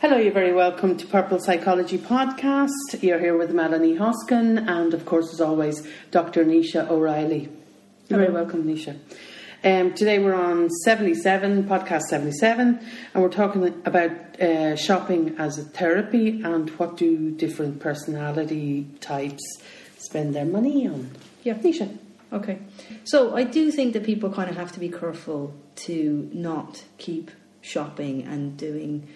Hello, you're very welcome to Purple Psychology Podcast. You're here with Melanie Hoskin and, of course, as always, Dr. Nisha O'Reilly. You're very welcome, Nisha. Um, today we're on 77, podcast 77, and we're talking about uh, shopping as a therapy and what do different personality types spend their money on. Yeah. Nisha. Okay. So I do think that people kind of have to be careful to not keep shopping and doing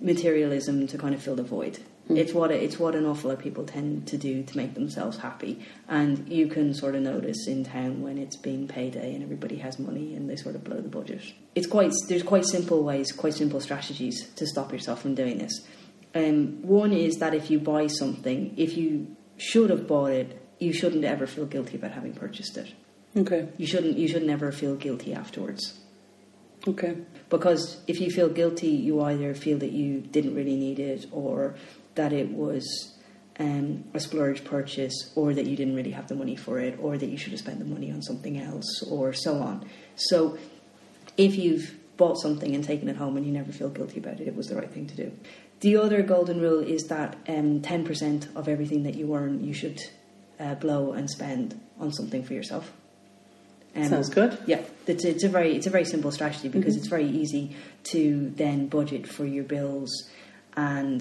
materialism to kind of fill the void. It's what it's what an awful lot of people tend to do to make themselves happy, and you can sort of notice in town when it's been payday and everybody has money and they sort of blow the budget. It's quite there's quite simple ways, quite simple strategies to stop yourself from doing this. Um, one is that if you buy something, if you should have bought it, you shouldn't ever feel guilty about having purchased it. Okay. You shouldn't you should never feel guilty afterwards. Okay. Because if you feel guilty, you either feel that you didn't really need it, or that it was um, a splurge purchase, or that you didn't really have the money for it, or that you should have spent the money on something else, or so on. So, if you've bought something and taken it home and you never feel guilty about it, it was the right thing to do. The other golden rule is that um, 10% of everything that you earn, you should uh, blow and spend on something for yourself. Um, Sounds good. yeah, it's, it's a very it's a very simple strategy because it's very easy to then budget for your bills and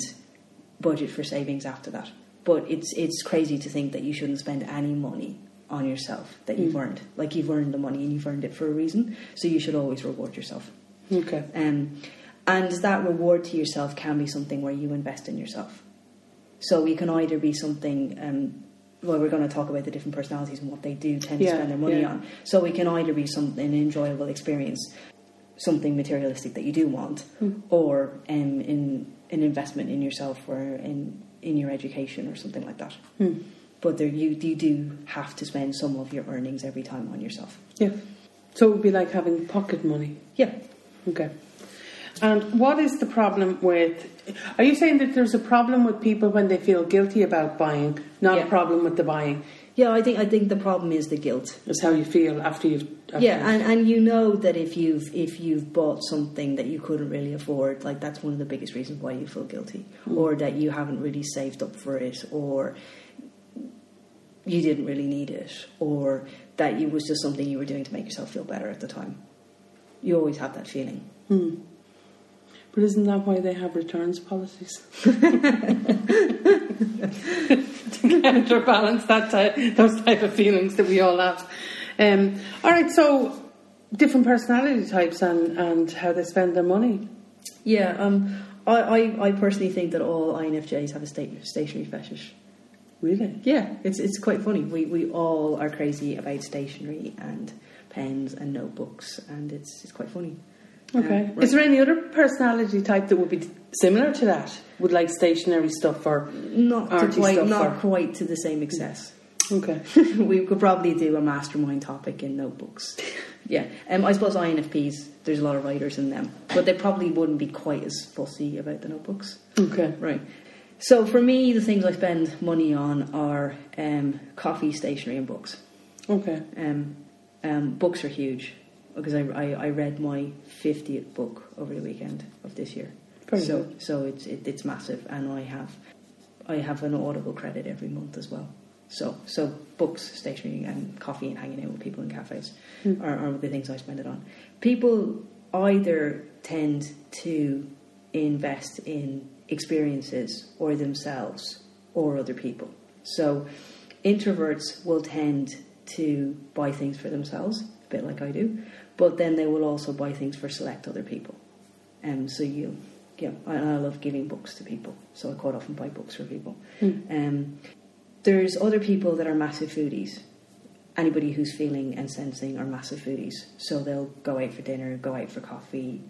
budget for savings after that. But it's it's crazy to think that you shouldn't spend any money on yourself that you've earned. Like you've earned the money and you've earned it for a reason, so you should always reward yourself. Okay. Um, and that reward to yourself can be something where you invest in yourself. So it can either be something. Um, well, we're going to talk about the different personalities and what they do tend to spend their money yeah. on. So it can either be something an enjoyable experience, something materialistic that you do want, Hmm. or um, in an investment in yourself or in in your education or something like that. Hmm. But there, you you do have to spend some of your earnings every time on yourself. Yeah. So it would be like having pocket money. Yeah. Okay. And what is the problem with? Are you saying that there's a problem with people when they feel guilty about buying, not Yeah. a problem with the buying? Yeah, I think I think the problem is the guilt. It's how you feel after you've. After Yeah, and, and you know that if you've if you've bought something that you couldn't really afford, like that's one of the biggest reasons why you feel guilty, or that you haven't really saved up for it, or you didn't really need it, or that it was just something you were doing to make yourself feel better at the time. You always have that feeling. Hmm. But isn't that why they have returns policies? to counterbalance that type, those type of feelings that we all have. Um, all right, so different personality types and, and how they spend their money. Yeah, um, I, I, I personally think that all INFJs have a sta- stationery fetish. Really? Yeah, it's it's quite funny. We we all are crazy about stationery and pens and notebooks, and it's it's quite funny. Okay. Right. Is there any other personality type that would be similar to that? Would like stationery stuff or Not quite stuff not or- quite to the same excess. okay? we could probably do a mastermind topic in notebooks. Yeah, um, I suppose INFPs. There's a lot of writers in them, but they probably wouldn't be quite as fussy about the notebooks. Okay. Right. So for me, the things I spend money on are um, coffee, stationery, and books. Okay. Um, um, books are huge because I, I, I read my 50th book over the weekend of this year. Very so good. so it's it, it's massive, and I have I have an Audible credit every month as well. So so books, stationery, and coffee, and hanging out with people in cafes Hmm. are, are the things I spend it on. People either tend to invest in experiences or themselves or other people. So introverts will tend to buy things for themselves, a bit like I do, but then they will also buy things for select other people. Um, so you, yeah, I, I love giving books to people, so I quite often buy books for people. Um, there's other people that are massive foodies. Anybody who's feeling and sensing are massive foodies, so they'll go out for dinner, go out for coffee.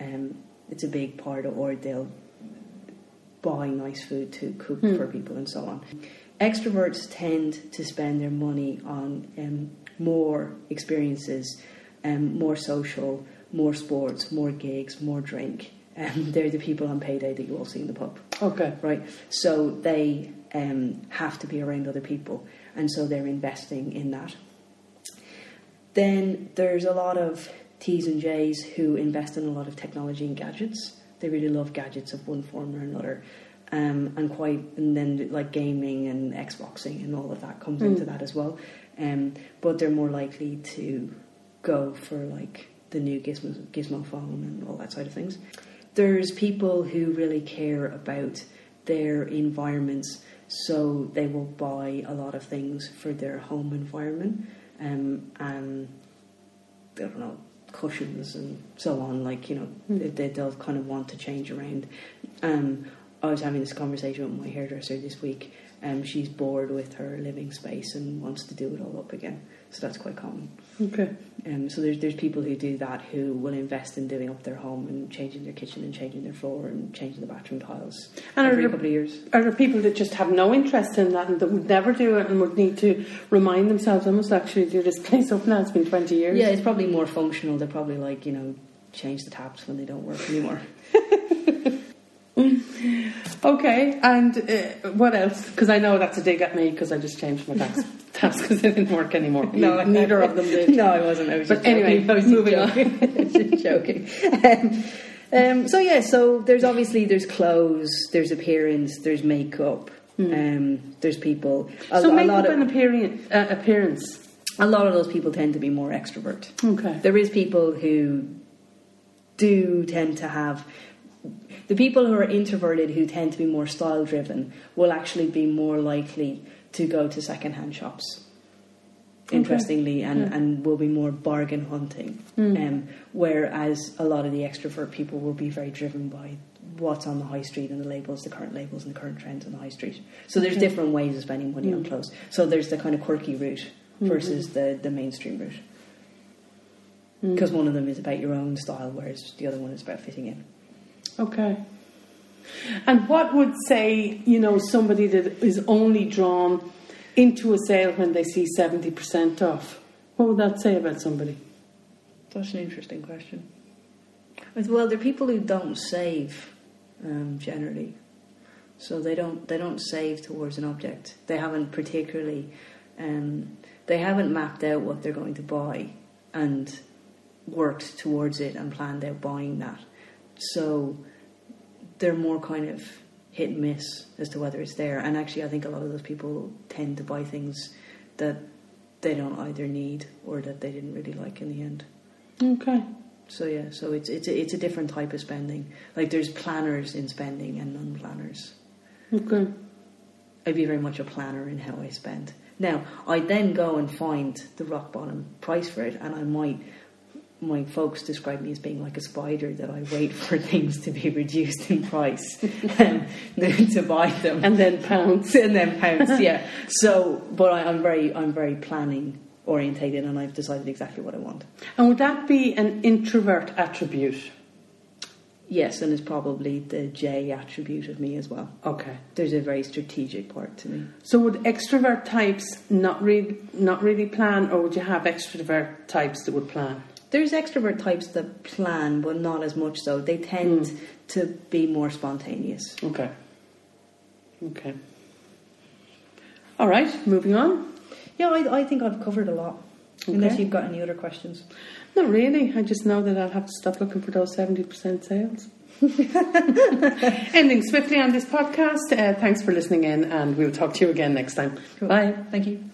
Um, it's a big part of, or they'll buy nice food to cook for people and so on. Extroverts tend to spend their money on um, more experiences, um, more social, more sports, more gigs, more drink. Um, they're the people on payday that you all see in the pub Okay. right? So they um, have to be around other people, and so they're investing in that. Then there's a lot of T's and J's who invest in a lot of technology and gadgets. They really love gadgets of one form or another. Um, and quite, and then like gaming and Xboxing and all of that comes Mm. into that as well. Um, but they're more likely to go for like the new Gizmo, Gizmo phone and all that side of things. There's people who really care about their environments, so they will buy a lot of things for their home environment. Um, and I don't know, cushions and so on. Like you know, they, they- they'll kind of want to change around. Um, I was having this conversation with my hairdresser this week. Um, she's bored with her living space and wants to do it all up again. So that's quite common. Okay. Um, so there's there's people who do that who will invest in doing up their home and changing their kitchen and changing their floor and changing the bathroom tiles And every there- couple of years. Are there people that just have no interest in that and that would never do it and would need to remind themselves, I must actually do this place up now, it's been 20 years? Yeah, it's probably more functional. They're probably like you know change the taps when they don't work anymore. Okay, and uh, what else? Because I know that's a dig at me because I just changed my taps taps because they didn't work anymore. I- neither of them did. No, I wasn't. I was But just anyway, joking. I was moving on. joking. Just joking. Um, um, so yeah, so there's obviously there's clothes, there's appearance, there's makeup, um, there's people. A, so a makeup lot of and appearance, uh, appearance. a lot of those people tend to be more extrovert. Okay. There is people who do tend to have the people who are introverted who tend to be more style driven will actually be more likely to go to secondhand shops. Interestingly, and, Yeah. and will be more bargain hunting. Hmm. Um, whereas a lot of the extrovert people will be very driven by what's on the high street and the labels, the current labels and the current trends on the high street. So there's Okay. different ways of spending money on hmm. clothes. So there's the kind of quirky route hmm. versus the, the mainstream route because one of them is about your own style, whereas the other one is about fitting in. Okay. And what would say, you know, somebody that is only drawn into a sale when they see 70% off? What would that say about somebody? That's an interesting question. Well, there are people who don't save um, generally, so they don't they don't save towards an object. They haven't particularly um, they haven't mapped out what they're going to buy and worked towards it and planned out buying that. So they're more kind of hit and miss as to whether it's there. And actually, I think a lot of those people tend to buy things that they don't either need or that they didn't really like in the end. Okay. So yeah, so it's it's a, it's a different type of spending. Like there's planners in spending and non-planners. Okay. I'd be very much a planner in how I spend. Now I then go and find the rock bottom price for it, and I might. My folks describe me as being like a spider that I wait for things to be reduced in price um, to buy them And then pounce and then pounds. Yeah. So, but I, I'm very I'm very planning orientated, and I've decided exactly what I want. And would that be an introvert attribute? Yes, and it's probably the J attribute of me as well. Okay. There's a very strategic part to me. So would extrovert types not really not really plan, or would you have extrovert types that would plan? There's extrovert types that plan, but not as much so. They tend Mm. to be more spontaneous. Okay. Okay. All right, moving on. Yeah, I, I think I've covered a lot. Unless you've got any other questions. Not really. I just know that I'll have to stop looking for those 70% sales. Ending swiftly on this podcast. Uh, thanks for listening in, and we'll talk to you again next time. Cool. Bye. Thank you.